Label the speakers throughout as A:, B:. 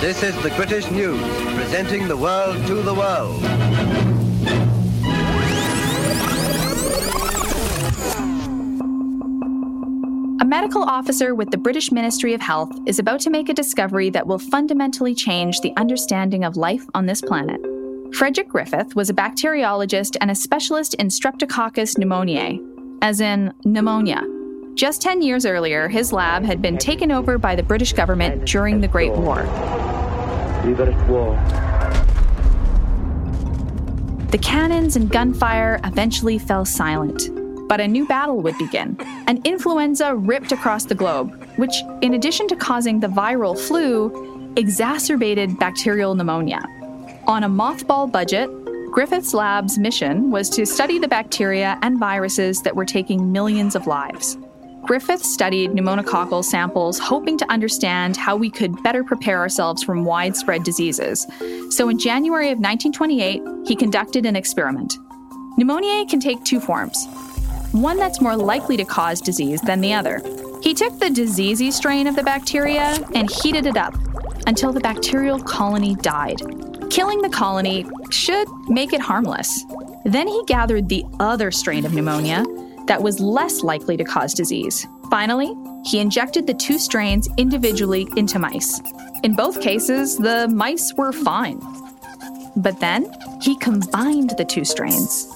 A: This is the British News, presenting the world to the world.
B: A medical officer with the British Ministry of Health is about to make a discovery that will fundamentally change the understanding of life on this planet. Frederick Griffith was a bacteriologist and a specialist in Streptococcus pneumoniae, as in pneumonia. Just 10 years earlier, his lab had been taken over by the British government during the Great War. The cannons and gunfire eventually fell silent, but a new battle would begin. An influenza ripped across the globe, which, in addition to causing the viral flu, exacerbated bacterial pneumonia. On a mothball budget, Griffith's lab's mission was to study the bacteria and viruses that were taking millions of lives. Griffith studied pneumococcal samples, hoping to understand how we could better prepare ourselves from widespread diseases. So in January of 1928, he conducted an experiment. Pneumonia can take two forms one that's more likely to cause disease than the other. He took the diseasey strain of the bacteria and heated it up until the bacterial colony died. Killing the colony should make it harmless. Then he gathered the other strain of pneumonia that was less likely to cause disease. Finally, he injected the two strains individually into mice. In both cases, the mice were fine. But then he combined the two strains.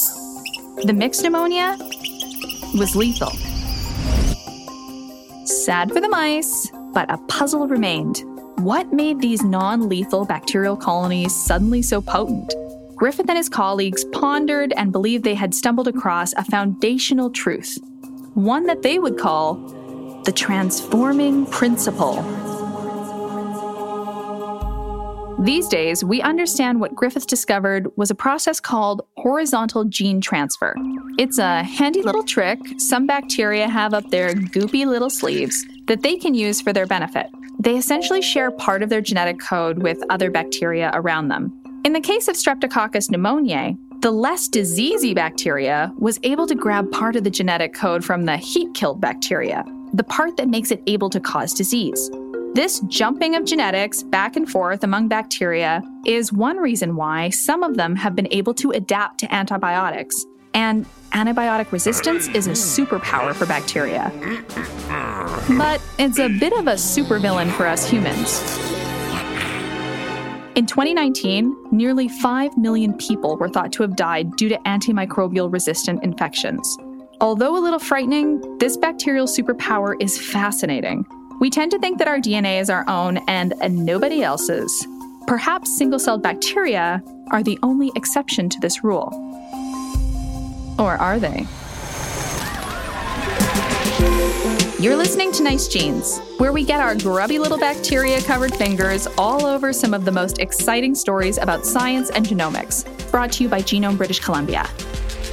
B: The mixed pneumonia was lethal. Sad for the mice, but a puzzle remained. What made these non lethal bacterial colonies suddenly so potent? Griffith and his colleagues pondered and believed they had stumbled across a foundational truth, one that they would call the transforming principle. These days, we understand what Griffith discovered was a process called horizontal gene transfer. It's a handy little trick some bacteria have up their goopy little sleeves that they can use for their benefit. They essentially share part of their genetic code with other bacteria around them. In the case of Streptococcus pneumoniae, the less diseasey bacteria was able to grab part of the genetic code from the heat killed bacteria, the part that makes it able to cause disease. This jumping of genetics back and forth among bacteria is one reason why some of them have been able to adapt to antibiotics. And antibiotic resistance is a superpower for bacteria. But it's a bit of a supervillain for us humans. In 2019, nearly 5 million people were thought to have died due to antimicrobial resistant infections. Although a little frightening, this bacterial superpower is fascinating. We tend to think that our DNA is our own and nobody else's. Perhaps single celled bacteria are the only exception to this rule. Or are they? You're listening to Nice Genes, where we get our grubby little bacteria covered fingers all over some of the most exciting stories about science and genomics, brought to you by Genome British Columbia.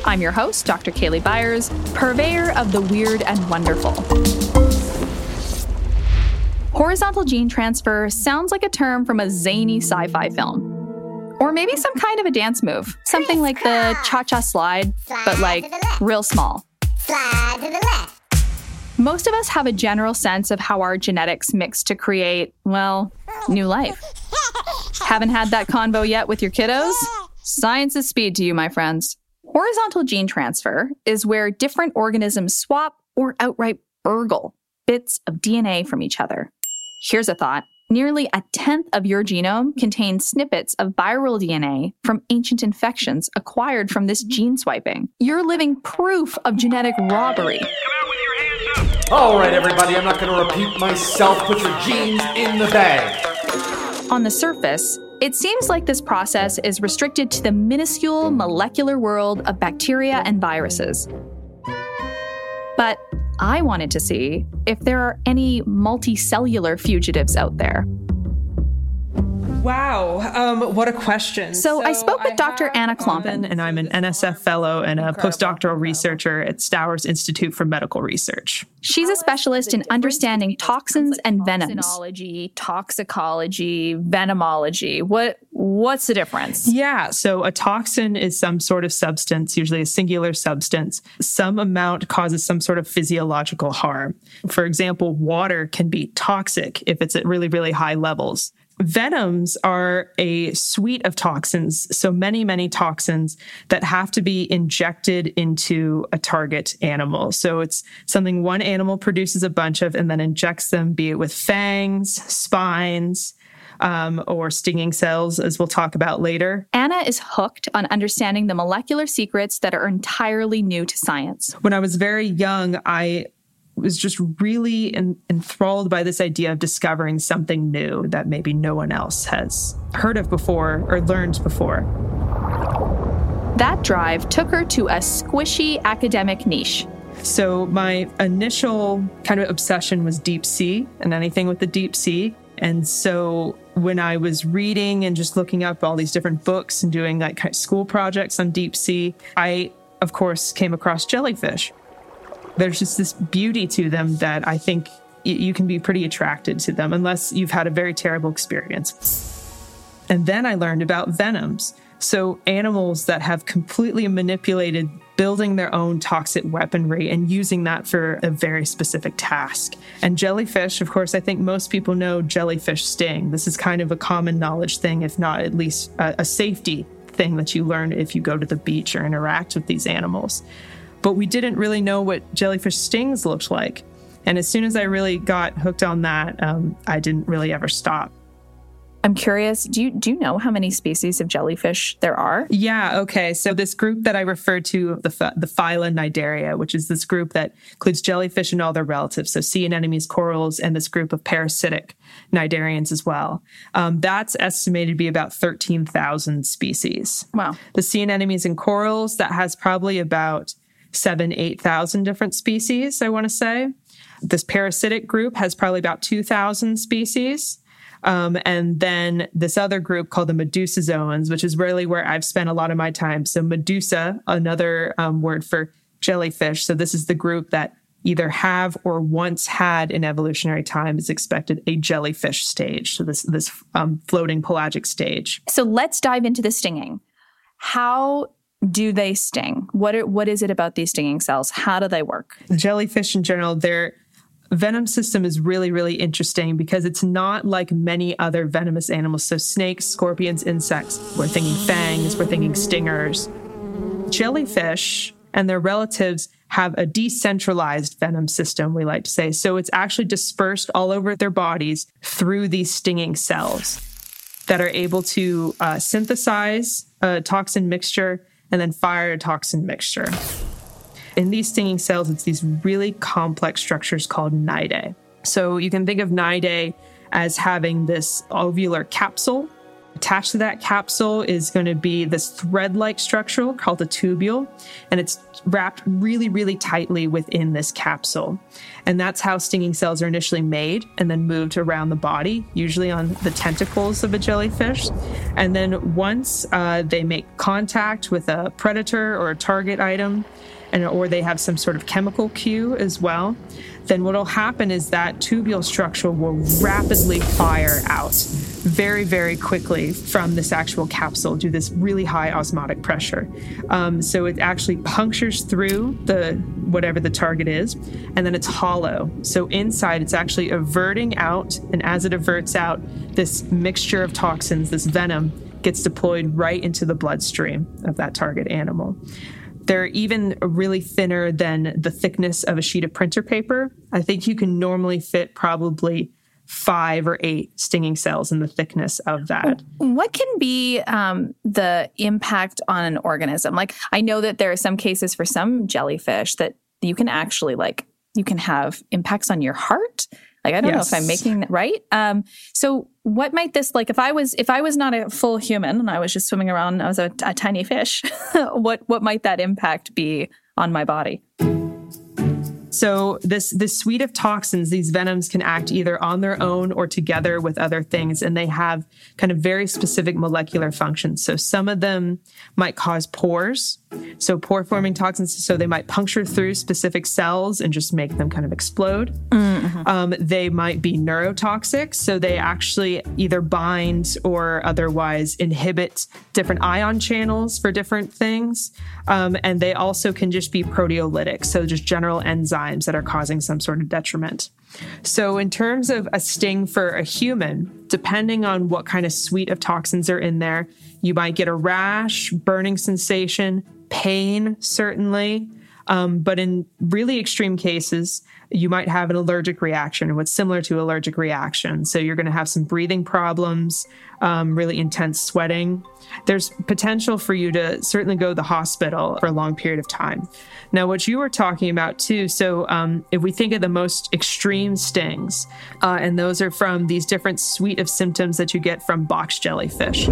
B: I'm your host, Dr. Kaylee Byers, purveyor of the weird and wonderful. Horizontal gene transfer sounds like a term from a zany sci fi film. Or maybe some kind of a dance move. Something like the cha cha slide, but like real small.
C: Slide to the left.
B: Most of us have a general sense of how our genetics mix to create, well, new life. Haven't had that convo yet with your kiddos? Science is speed to you, my friends. Horizontal gene transfer is where different organisms swap or outright burgle bits of DNA from each other. Here's a thought. Nearly a tenth of your genome contains snippets of viral DNA from ancient infections acquired from this gene swiping. You're living proof of genetic robbery.
D: All right, everybody, I'm not going to repeat myself. Put your jeans in the bag.
B: On the surface, it seems like this process is restricted to the minuscule molecular world of bacteria and viruses. But I wanted to see if there are any multicellular fugitives out there.
E: Wow, um, what a question.
B: So, I spoke with Dr. Anna Klompen.
F: and I'm an NSF fellow and a postdoctoral researcher at Stowers Institute for Medical Research.
B: She's a specialist in understanding toxins and venoms.
G: Toxinology, toxicology, venomology. What what's the difference?
F: Yeah, so a toxin is some sort of substance, usually a singular substance. Some amount causes some sort of physiological harm. For example, water can be toxic if it's at really, really high levels. Venoms are a suite of toxins, so many, many toxins that have to be injected into a target animal. So it's something one animal produces a bunch of and then injects them, be it with fangs, spines, um, or stinging cells, as we'll talk about later.
B: Anna is hooked on understanding the molecular secrets that are entirely new to science.
F: When I was very young, I was just really en- enthralled by this idea of discovering something new that maybe no one else has heard of before or learned before.
B: That drive took her to a squishy academic niche.
F: So, my initial kind of obsession was deep sea and anything with the deep sea. And so, when I was reading and just looking up all these different books and doing like school projects on deep sea, I, of course, came across jellyfish there's just this beauty to them that I think you can be pretty attracted to them unless you've had a very terrible experience. And then I learned about venoms. So, animals that have completely manipulated building their own toxic weaponry and using that for a very specific task. And jellyfish, of course, I think most people know jellyfish sting. This is kind of a common knowledge thing, if not at least a, a safety thing that you learn if you go to the beach or interact with these animals but we didn't really know what jellyfish stings looked like. And as soon as I really got hooked on that, um, I didn't really ever stop.
B: I'm curious, do you do you know how many species of jellyfish there are?
F: Yeah, okay. So this group that I referred to, the the phyla Cnidaria, which is this group that includes jellyfish and all their relatives, so sea anemones, corals, and this group of parasitic cnidarians as well. Um, that's estimated to be about 13,000 species.
B: Wow.
F: The sea anemones and corals, that has probably about seven, 8,000 different species, I want to say. This parasitic group has probably about 2,000 species. Um, and then this other group called the Medusozoans, which is really where I've spent a lot of my time. So, Medusa, another um, word for jellyfish. So, this is the group that either have or once had in evolutionary time is expected a jellyfish stage. So, this, this um, floating pelagic stage.
B: So, let's dive into the stinging. How do they sting? What are, what is it about these stinging cells? How do they work?
F: Jellyfish in general, their venom system is really really interesting because it's not like many other venomous animals. So snakes, scorpions, insects. We're thinking fangs. We're thinking stingers. Jellyfish and their relatives have a decentralized venom system, we like to say. So it's actually dispersed all over their bodies through these stinging cells that are able to uh, synthesize a toxin mixture and then fire a toxin mixture. In these stinging cells, it's these really complex structures called cnidae. So you can think of cnidae as having this ovular capsule. Attached to that capsule is going to be this thread like structure called a tubule, and it's wrapped really, really tightly within this capsule. And that's how stinging cells are initially made and then moved around the body, usually on the tentacles of a jellyfish. And then once uh, they make contact with a predator or a target item, and or they have some sort of chemical cue as well, then what will happen is that tubule structure will rapidly fire out very, very quickly from this actual capsule due to this really high osmotic pressure. Um, so it actually punctures through the whatever the target is, and then it's hollow. So inside, it's actually averting out, and as it averts out, this mixture of toxins, this venom, gets deployed right into the bloodstream of that target animal. They're even really thinner than the thickness of a sheet of printer paper. I think you can normally fit probably five or eight stinging cells in the thickness of that.
B: What can be um, the impact on an organism? Like, I know that there are some cases for some jellyfish that you can actually like you can have impacts on your heart. Like, I don't yes. know if I'm making that right. Um, so, what might this like? If I was if I was not a full human and I was just swimming around, I was a, a tiny fish. what what might that impact be on my body?
F: So this this suite of toxins, these venoms can act either on their own or together with other things, and they have kind of very specific molecular functions. So some of them might cause pores, so pore forming toxins. So they might puncture through specific cells and just make them kind of explode. Mm-hmm. Um, they might be neurotoxic, so they actually either bind or otherwise inhibit different ion channels for different things. Um, and they also can just be proteolytic, so just general enzymes enzymes that are causing some sort of detriment. So, in terms of a sting for a human, depending on what kind of suite of toxins are in there, you might get a rash, burning sensation, pain, certainly. Um, but in really extreme cases, you might have an allergic reaction, or what's similar to allergic reaction. So you're going to have some breathing problems, um, really intense sweating. There's potential for you to certainly go to the hospital for a long period of time. Now, what you were talking about too, so um, if we think of the most extreme stings, uh, and those are from these different suite of symptoms that you get from box jellyfish.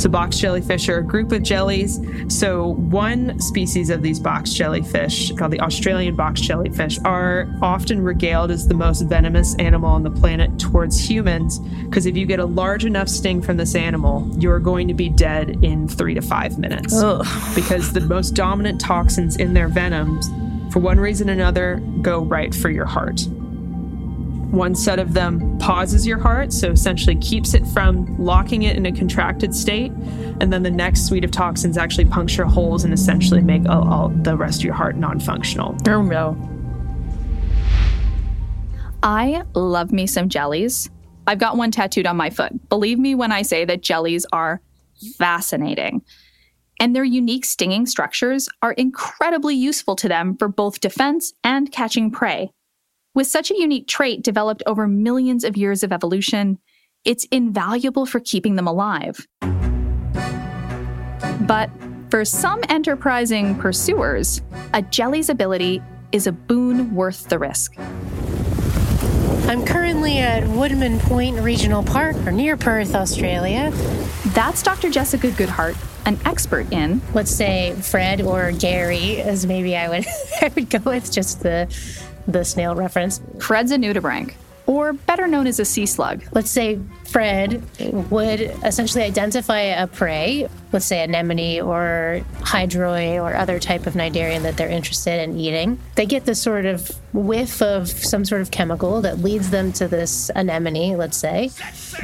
F: So, box jellyfish are a group of jellies. So, one species of these box jellyfish, called the Australian box jellyfish, are often regaled as the most venomous animal on the planet towards humans. Because if you get a large enough sting from this animal, you're going to be dead in three to five minutes.
G: Ugh.
F: Because the most dominant toxins in their venoms, for one reason or another, go right for your heart. One set of them pauses your heart, so essentially keeps it from locking it in a contracted state. And then the next suite of toxins actually puncture holes and essentially make all, all the rest of your heart non functional.
G: Oh no.
B: I love me some jellies. I've got one tattooed on my foot. Believe me when I say that jellies are fascinating. And their unique stinging structures are incredibly useful to them for both defense and catching prey. With such a unique trait developed over millions of years of evolution, it's invaluable for keeping them alive. But for some enterprising pursuers, a jelly's ability is a boon worth the risk.
H: I'm currently at Woodman Point Regional Park, or near Perth, Australia.
B: That's Dr. Jessica Goodheart, an expert in
H: Let's say Fred or Gary, as maybe I would I would go with just the the snail reference.
B: Fred's a nudibranch, or better known as a sea slug.
H: Let's say Fred would essentially identify a prey, let's say anemone or hydroid or other type of cnidarian that they're interested in eating. They get this sort of whiff of some sort of chemical that leads them to this anemone, let's say.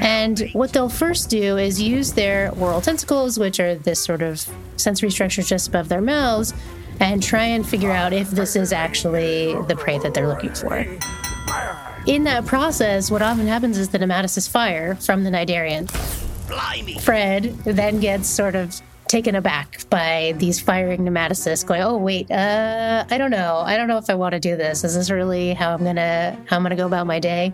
H: And what they'll first do is use their oral tentacles, which are this sort of sensory structure just above their mouths, and try and figure out if this is actually the prey that they're looking for. In that process, what often happens is the nematocysts fire from the cnidarian. Fred then gets sort of taken aback by these firing nematocysts going, oh wait, uh, I don't know. I don't know if I want to do this. Is this really how I'm gonna how I'm gonna go about my day?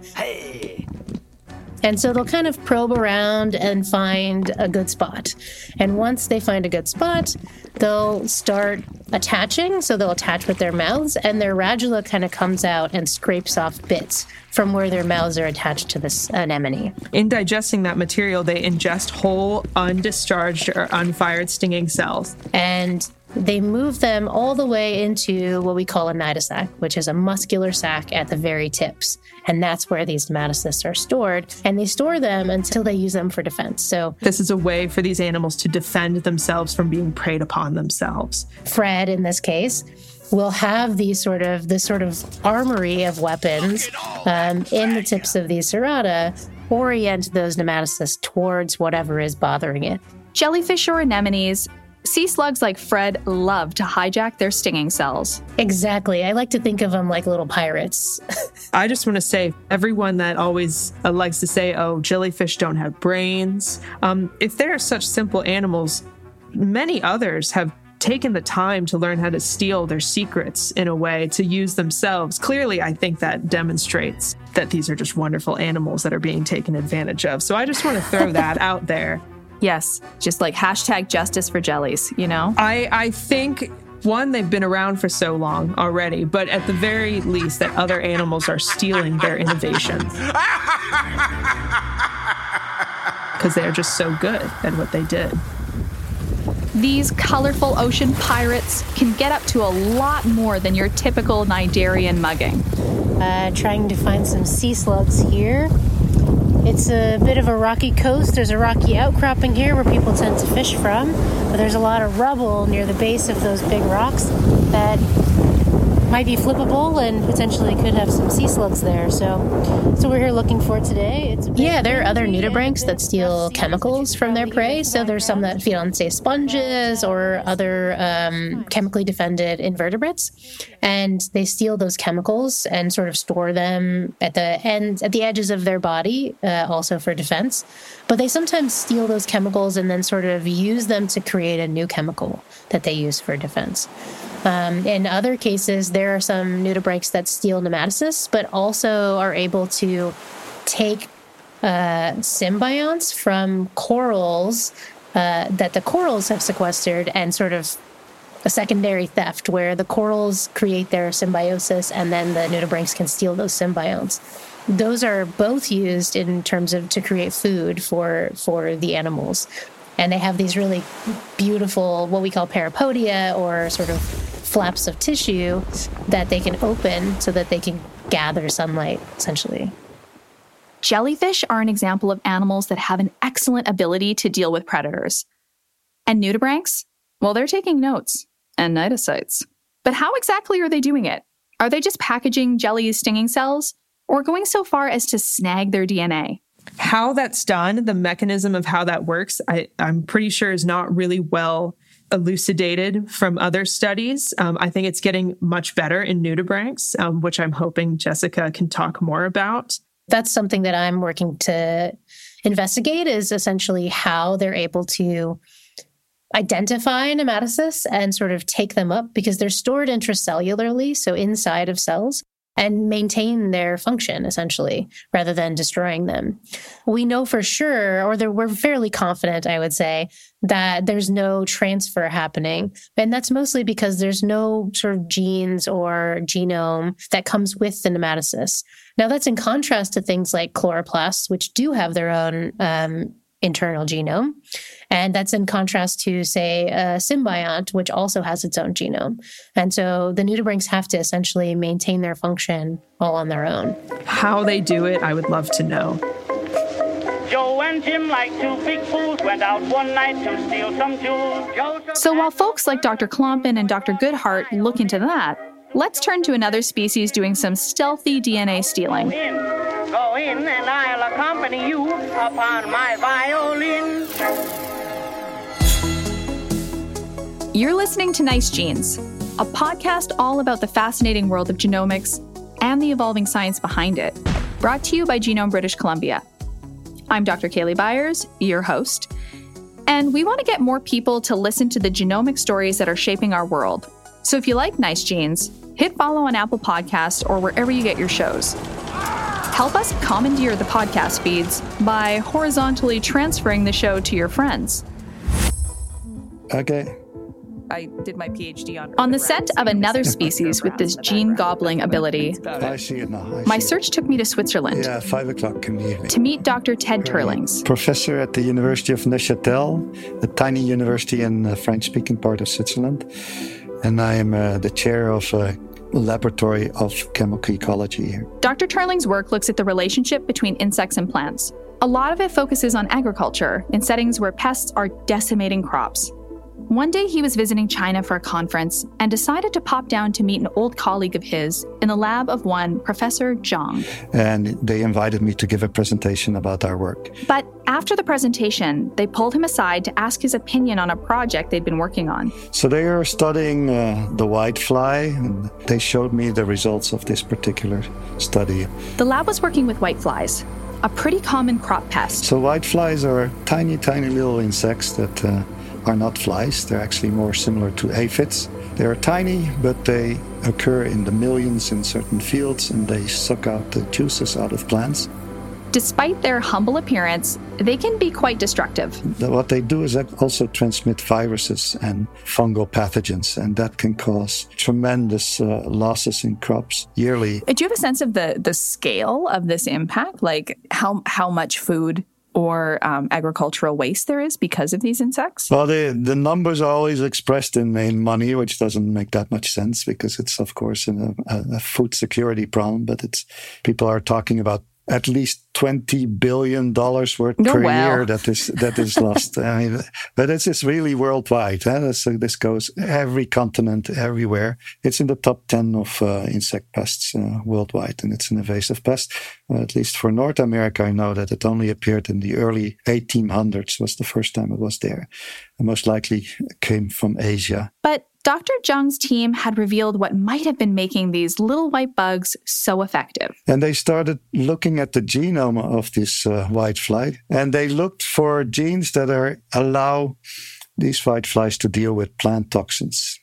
H: And so they'll kind of probe around and find a good spot. And once they find a good spot, they'll start attaching. So they'll attach with their mouths, and their radula kind of comes out and scrapes off bits from where their mouths are attached to this anemone.
F: In digesting that material, they ingest whole, undischarged, or unfired stinging cells.
H: And they move them all the way into what we call a cnidosac, which is a muscular sac at the very tips. And that's where these nematocysts are stored. And they store them until they use them for defense. So
F: This is a way for these animals to defend themselves from being preyed upon themselves.
H: Fred, in this case, will have these sort of this sort of armory of weapons um, in the tips of these cerata, orient those nematocysts towards whatever is bothering it.
B: Jellyfish or anemones, sea slugs like Fred love to hijack their stinging cells.
H: Exactly. I like to think of them like little pirates.
F: I just want to say, everyone that always uh, likes to say, oh, jellyfish don't have brains, um, if they're such simple animals, many others have taken the time to learn how to steal their secrets in a way to use themselves. Clearly, I think that demonstrates that these are just wonderful animals that are being taken advantage of. So I just want to throw that out there.
B: Yes, just like hashtag justice for jellies, you know?
F: I, I think one, they've been around for so long already, but at the very least, that other animals are stealing their innovations. Because they're just so good at what they did.
B: These colorful ocean pirates can get up to a lot more than your typical cnidarian mugging.
H: Uh, trying to find some sea slugs here. It's a bit of a rocky coast. There's a rocky outcropping here where people tend to fish from, but there's a lot of rubble near the base of those big rocks that might be flippable and potentially could have some sea slugs there. So, so we're here looking for today. It's yeah, there are other nudibranchs that steal chemicals from their prey. So there's some that feed on, say, sponges or other um, chemically defended invertebrates, and they steal those chemicals and sort of store them at the end, at the edges of their body, uh, also for defense. But they sometimes steal those chemicals and then sort of use them to create a new chemical that they use for defense. Um, in other cases, there are some nudibranchs that steal nematocysts, but also are able to take uh, symbionts from corals uh, that the corals have sequestered and sort of a secondary theft where the corals create their symbiosis and then the nudibranchs can steal those symbionts. Those are both used in terms of to create food for for the animals and they have these really beautiful what we call parapodia or sort of flaps of tissue that they can open so that they can gather sunlight essentially
B: Jellyfish are an example of animals that have an excellent ability to deal with predators. And nudibranchs? Well, they're taking notes. And cnidocytes. But how exactly are they doing it? Are they just packaging jelly's stinging cells? Or going so far as to snag their DNA?
F: How that's done, the mechanism of how that works, I, I'm pretty sure is not really well elucidated from other studies. Um, I think it's getting much better in nudibranchs, um, which I'm hoping Jessica can talk more about.
H: That's something that I'm working to investigate is essentially how they're able to identify nematocysts and sort of take them up because they're stored intracellularly, so inside of cells and maintain their function essentially rather than destroying them. We know for sure, or we're fairly confident, I would say, that there's no transfer happening. And that's mostly because there's no sort of genes or genome that comes with the nematocyst. Now, that's in contrast to things like chloroplasts, which do have their own um, internal genome. And that's in contrast to, say, a symbiont, which also has its own genome. And so the nudibranchs have to essentially maintain their function all on their own.
F: How they do it, I would love to know.
I: And Jim, like two big fools, went out one night to steal some jewels.
B: So while folks like Dr. Klompen and Dr. Goodheart look into that, let's turn to another species doing some stealthy DNA stealing.
I: Go in, go in, and I'll accompany you upon my violin.
B: You're listening to Nice Genes, a podcast all about the fascinating world of genomics and the evolving science behind it, brought to you by Genome British Columbia. I'm Dr. Kaylee Byers, your host, and we want to get more people to listen to the genomic stories that are shaping our world. So if you like Nice Genes, hit follow on Apple Podcasts or wherever you get your shows. Help us commandeer the podcast feeds by horizontally transferring the show to your friends.
J: Okay.
B: I did my PhD on. On the scent of another species with this gene gobbling ability.
J: I see it now. I
B: My
J: see
B: search took me to Switzerland.
J: Yeah, five o'clock in the evening.
B: to meet Dr. Ted Turlings.
J: Professor at the University of Neuchâtel, a tiny university in the French-speaking part of Switzerland, and I am uh, the chair of a laboratory of chemical ecology here.
B: Dr. Turling's work looks at the relationship between insects and plants. A lot of it focuses on agriculture in settings where pests are decimating crops. One day he was visiting China for a conference and decided to pop down to meet an old colleague of his in the lab of one Professor Zhang.
J: And they invited me to give a presentation about our work.
B: But after the presentation, they pulled him aside to ask his opinion on a project they'd been working on.
J: So they are studying uh, the whitefly, and they showed me the results of this particular study.
B: The lab was working with whiteflies, a pretty common crop pest.
J: So whiteflies are tiny, tiny little insects that uh, are not flies. They're actually more similar to aphids. They are tiny, but they occur in the millions in certain fields, and they suck out the juices out of plants.
B: Despite their humble appearance, they can be quite destructive.
J: What they do is that also transmit viruses and fungal pathogens, and that can cause tremendous uh, losses in crops yearly.
G: Do you have a sense of the the scale of this impact? Like how how much food or um, agricultural waste there is because of these insects?
J: Well, the, the numbers are always expressed in, in money, which doesn't make that much sense because it's, of course, a, a, a food security problem. But it's people are talking about at least twenty billion dollars worth
G: Oh,
J: per
G: wow.
J: year that is that is lost. I mean, but this is really worldwide. Huh? So this goes every continent, everywhere. It's in the top ten of uh, insect pests uh, worldwide, and it's an invasive pest. Uh, at least for North America, I know that it only appeared in the early 1800s. Was the first time it was there, most likely came from Asia.
B: But Dr. Zhang's team had revealed what might have been making these little white bugs so effective.
J: And they started looking at the genome of this uh, white fly, and they looked for genes that are allow these white flies to deal with plant toxins.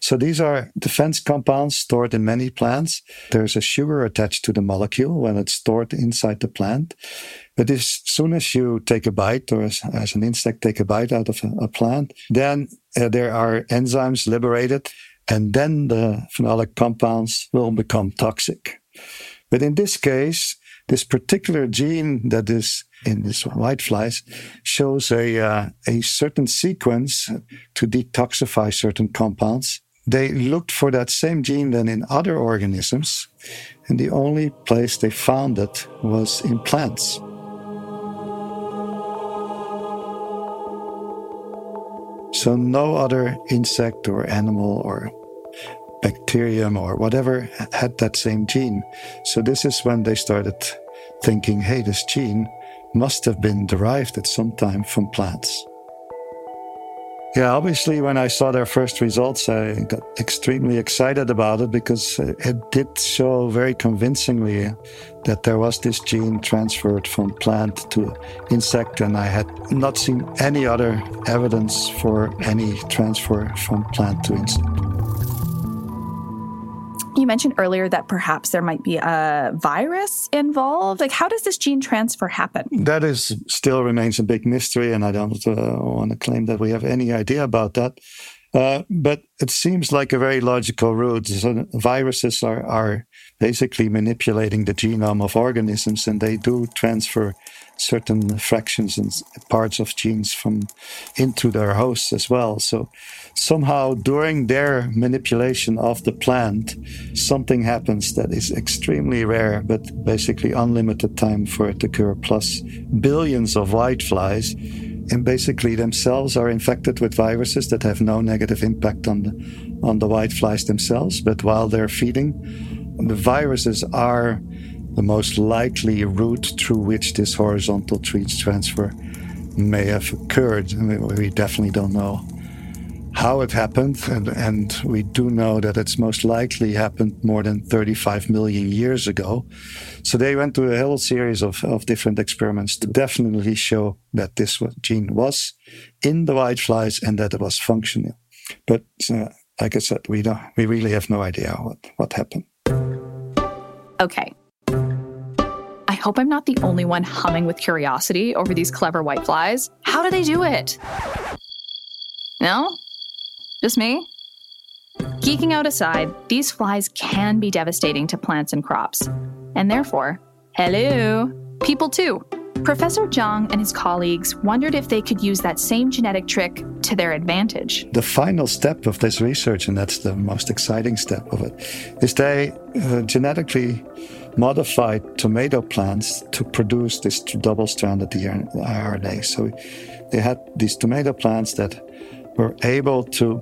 J: So these are defense compounds stored in many plants. There's a sugar attached to the molecule when it's stored inside the plant. But as soon as you take a bite, or as, as an insect take a bite out of a, a plant, then uh, there are enzymes liberated, and then the phenolic compounds will become toxic. But in this case, this particular gene that is in these white flies shows a, uh, a certain sequence to detoxify certain compounds. They looked for that same gene then in other organisms, and the only place they found it was in plants. So no other insect or animal or bacterium or whatever had that same gene. So this is when they started thinking, hey, this gene must have been derived at some time from plants. Yeah, obviously, when I saw their first results, I got extremely excited about it because it did show very convincingly that there was this gene transferred from plant to insect, and I had not seen any other evidence for any transfer from plant to insect.
B: You mentioned earlier that perhaps there might be a virus involved. Like, how does this gene transfer happen?
J: That is still remains a big mystery, and I don't uh, want to claim that we have any idea about that. Uh, but it seems like a very logical route. So viruses are, are basically manipulating the genome of organisms, and they do transfer certain fractions and parts of genes from into their hosts as well. So somehow during their manipulation of the plant, something happens that is extremely rare, but basically unlimited time for it to occur, plus billions of whiteflies and basically themselves are infected with viruses that have no negative impact on the on the whiteflies themselves. But while they're feeding, the viruses are the most likely route through which this horizontal trees transfer may have occurred. We definitely don't know how it happened, and, and we do know that it's most likely happened more than 35 million years ago. So they went through a whole series of, of different experiments to definitely show that this gene was in the whiteflies and that it was functional. But uh, like I said, we don't, we really have no idea what, what happened.
B: Okay. I hope I'm not the only one humming with curiosity over these clever whiteflies. How do they do it? No? Just me? Geeking out aside, these flies can be devastating to plants and crops. And therefore, hello, people too. Professor Zhang and his colleagues wondered if they could use that same genetic trick to their advantage.
J: The final step of this research, and that's the most exciting step of it, is they uh, genetically modified tomato plants to produce this double stranded RNA. So they had these tomato plants that were able to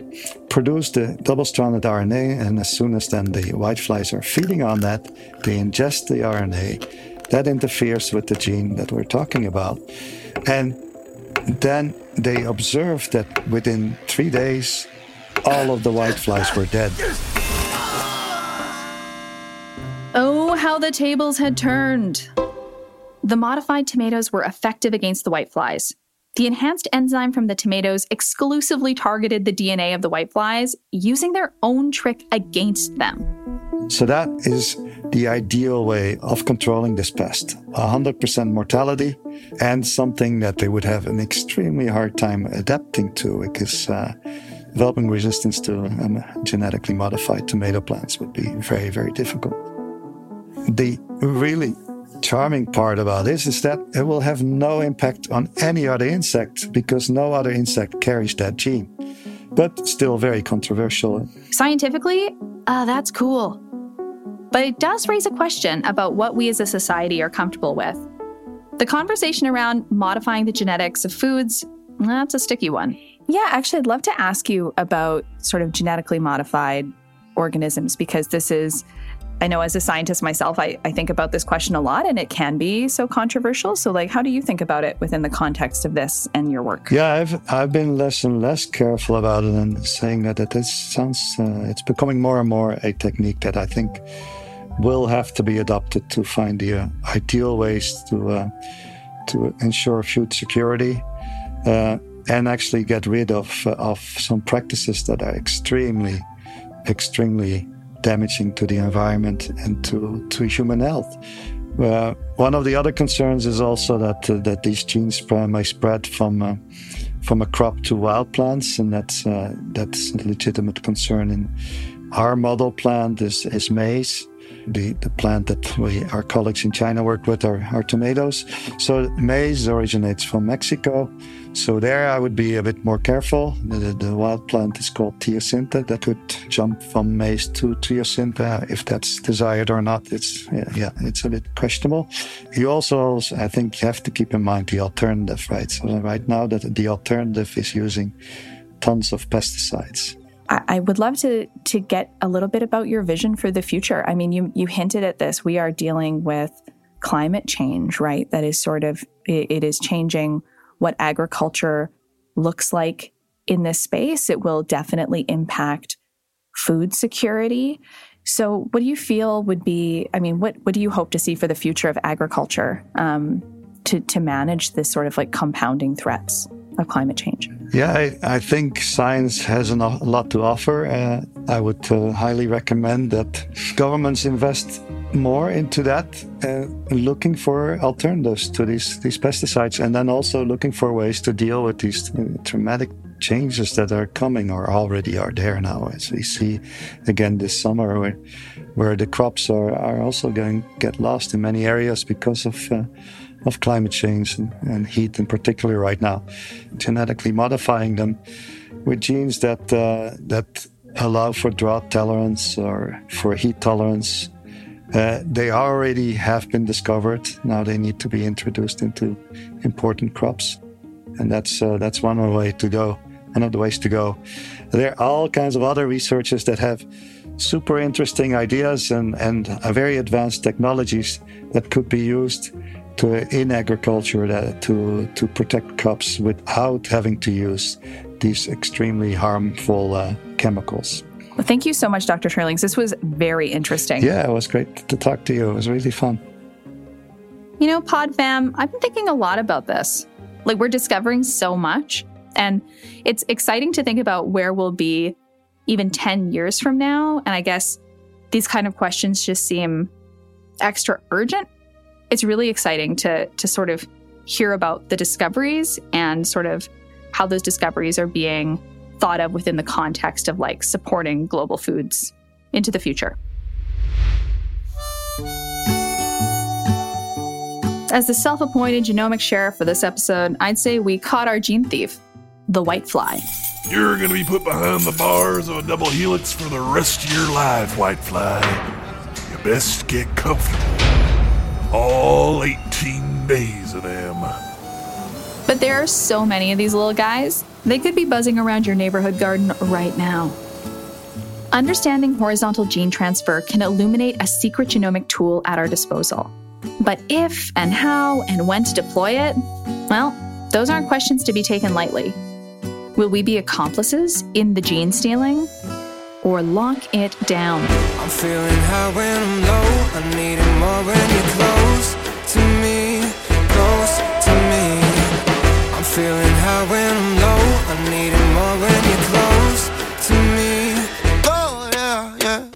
J: produce the double stranded RNA, and as soon as then the whiteflies are feeding on that, they ingest the RNA. That interferes with the gene that we're talking about. And then they observed that within three days, all of the whiteflies were dead.
B: Oh, how the tables had turned. The modified tomatoes were effective against the whiteflies. The enhanced enzyme from the tomatoes exclusively targeted the DNA of the whiteflies, using their own trick against them.
J: So that is the ideal way of controlling this pest. 100% mortality and something that they would have an extremely hard time adapting to because uh, developing resistance to um, genetically modified tomato plants would be very, very difficult. The really charming part about this is that it will have no impact on any other insect because no other insect carries that gene. But still very controversial.
B: Scientifically, uh, that's cool. But it does raise a question about what we as a society are comfortable with. The conversation around modifying the genetics of foods, that's a sticky one.
G: Yeah, actually, I'd love to ask you about sort of genetically modified organisms because this is, I know as a scientist myself, I, I think about this question a lot and it can be so controversial. So, like, how do you think about it within the context of this and your work?
J: Yeah, I've I've been less and less careful about it and saying that it is, sounds uh, it's becoming more and more a technique that I think will have to be adopted to find the uh, ideal ways to uh, to ensure food security uh, and actually get rid of uh, of some practices that are extremely extremely damaging to the environment and to to human health. Uh, one of the other concerns is also that uh, that these genes may spread from from a crop to wild plants, and that's that's a legitimate concern. In our model plant is, is maize, the, the plant that we, our colleagues in China work with are, are tomatoes. So maize originates from Mexico. So there I would be a bit more careful. The, the wild plant is called teosinte that would jump from maize to teosinte. Uh, if that's desired or not, it's yeah, yeah, it's a bit questionable. You also, I think, have to keep in mind the alternative, right? So right now that the alternative is using tons of pesticides.
G: I would love to to get a little bit about your vision for the future. I mean, you you hinted at this. We are dealing with climate change, right? That is sort of it, it is changing what agriculture looks like in this space. It will definitely impact food security. So, what do you feel would be? I mean, what what do you hope to see for the future of agriculture um, to to manage this sort of like compounding threats? Of climate change?
J: Yeah, I, I think science has a lot to offer. Uh, I would uh, highly recommend that governments invest more into that, uh, looking for alternatives to these, these pesticides, and then also looking for ways to deal with these uh, traumatic changes that are coming or already are there now, as we see again this summer, where, where the crops are, are also going to get lost in many areas because of uh, of climate change and, and heat in particular right now, genetically modifying them with genes that uh, that allow for drought tolerance or for heat tolerance. Uh, they already have been discovered. Now they need to be introduced into important crops, and that's uh, that's one way to go. The ways to go. There are all kinds of other researchers that have super interesting ideas and and very advanced technologies that could be used to in agriculture that, to to protect crops without having to use these extremely harmful uh, chemicals.
G: Well, thank you so much, Dr. Turlings. This was very interesting.
J: Yeah, it was great to talk to you. It was really fun.
B: You know, Pod Fam, I've been thinking a lot about this. Like, we're discovering so much, and it's exciting to think about where we'll be even 10 years from now. And I guess these kind of questions just seem extra urgent it's really exciting to to sort of hear about the discoveries and sort of how those discoveries are being thought of within the context of like supporting global foods into the future. As the self appointed genomic sheriff for this episode, I'd say we caught our gene thief, the white fly.
K: You're going to be put behind the bars of a double helix for the rest of your life, white fly. You best get comfortable. All 18 days of them.
B: But there are so many of these little guys, they could be buzzing around your neighborhood garden right now. Understanding horizontal gene transfer can illuminate a secret genomic tool at our disposal. But if and how and when to deploy it, well, those aren't questions to be taken lightly. Will we be accomplices in the gene stealing? or lock it down. I'm feeling high when I'm low. I need it more when you're close feeling high when I'm low. I need it more when you're close to me. Oh, yeah, yeah.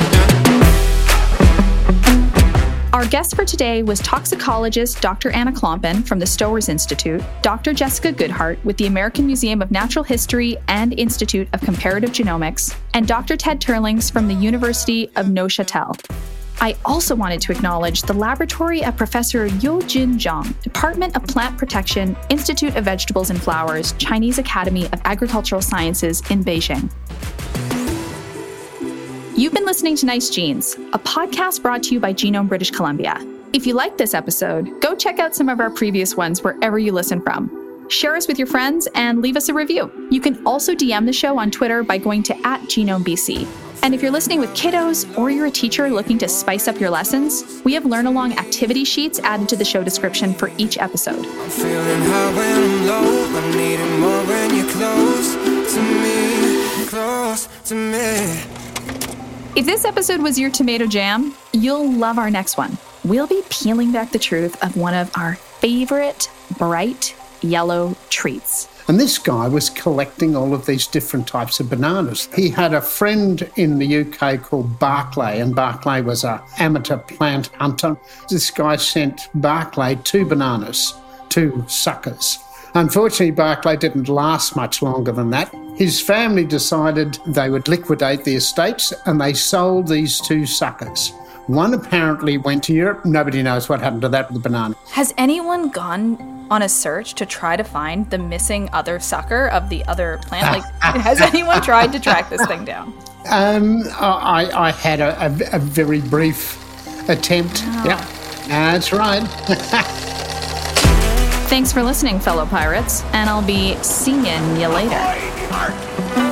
B: Our guest for today was toxicologist Dr. Anna Klompen from the Stowers Institute, Dr. Jessica Goodheart with the American Museum of Natural History and Institute of Comparative Genomics, and Dr. Ted Turlings from the University of Neuchâtel. I also wanted to acknowledge the laboratory of Professor Youjun Zhang, Department of Plant Protection, Institute of Vegetables and Flowers, Chinese Academy of Agricultural Sciences in Beijing. You've been listening to Nice Genes, a podcast brought to you by Genome British Columbia. If you like this episode, go check out some of our previous ones wherever you listen from. Share us with your friends and leave us a review. You can also DM the show on Twitter by going to at GenomeBC. And if you're listening with kiddos or you're a teacher looking to spice up your lessons, we have learn along activity sheets added to the show description for each episode.
L: I'm feeling high when I'm low. I'm needing more when you're close to me. Close to me.
B: If this episode was your tomato jam, you'll love our next one. We'll be peeling back the truth of one of our favorite bright yellow treats.
M: And this guy was collecting all of these different types of bananas. He had a friend in the UK called Barclay, and Barclay was an amateur plant hunter. This guy sent Barclay two bananas, two suckers. Unfortunately, Barclay didn't last much longer than that. His family decided they would liquidate the estates and they sold these two suckers. One apparently went to Europe. Nobody knows what happened to that banana.
B: Has anyone gone on a search to try to find the missing other sucker of the other plant? Like, has anyone tried to track this thing down?
M: Um, I, I had a, a, a very brief attempt. Yeah, that's right.
B: Thanks for listening, fellow pirates, and I'll be seeing you later.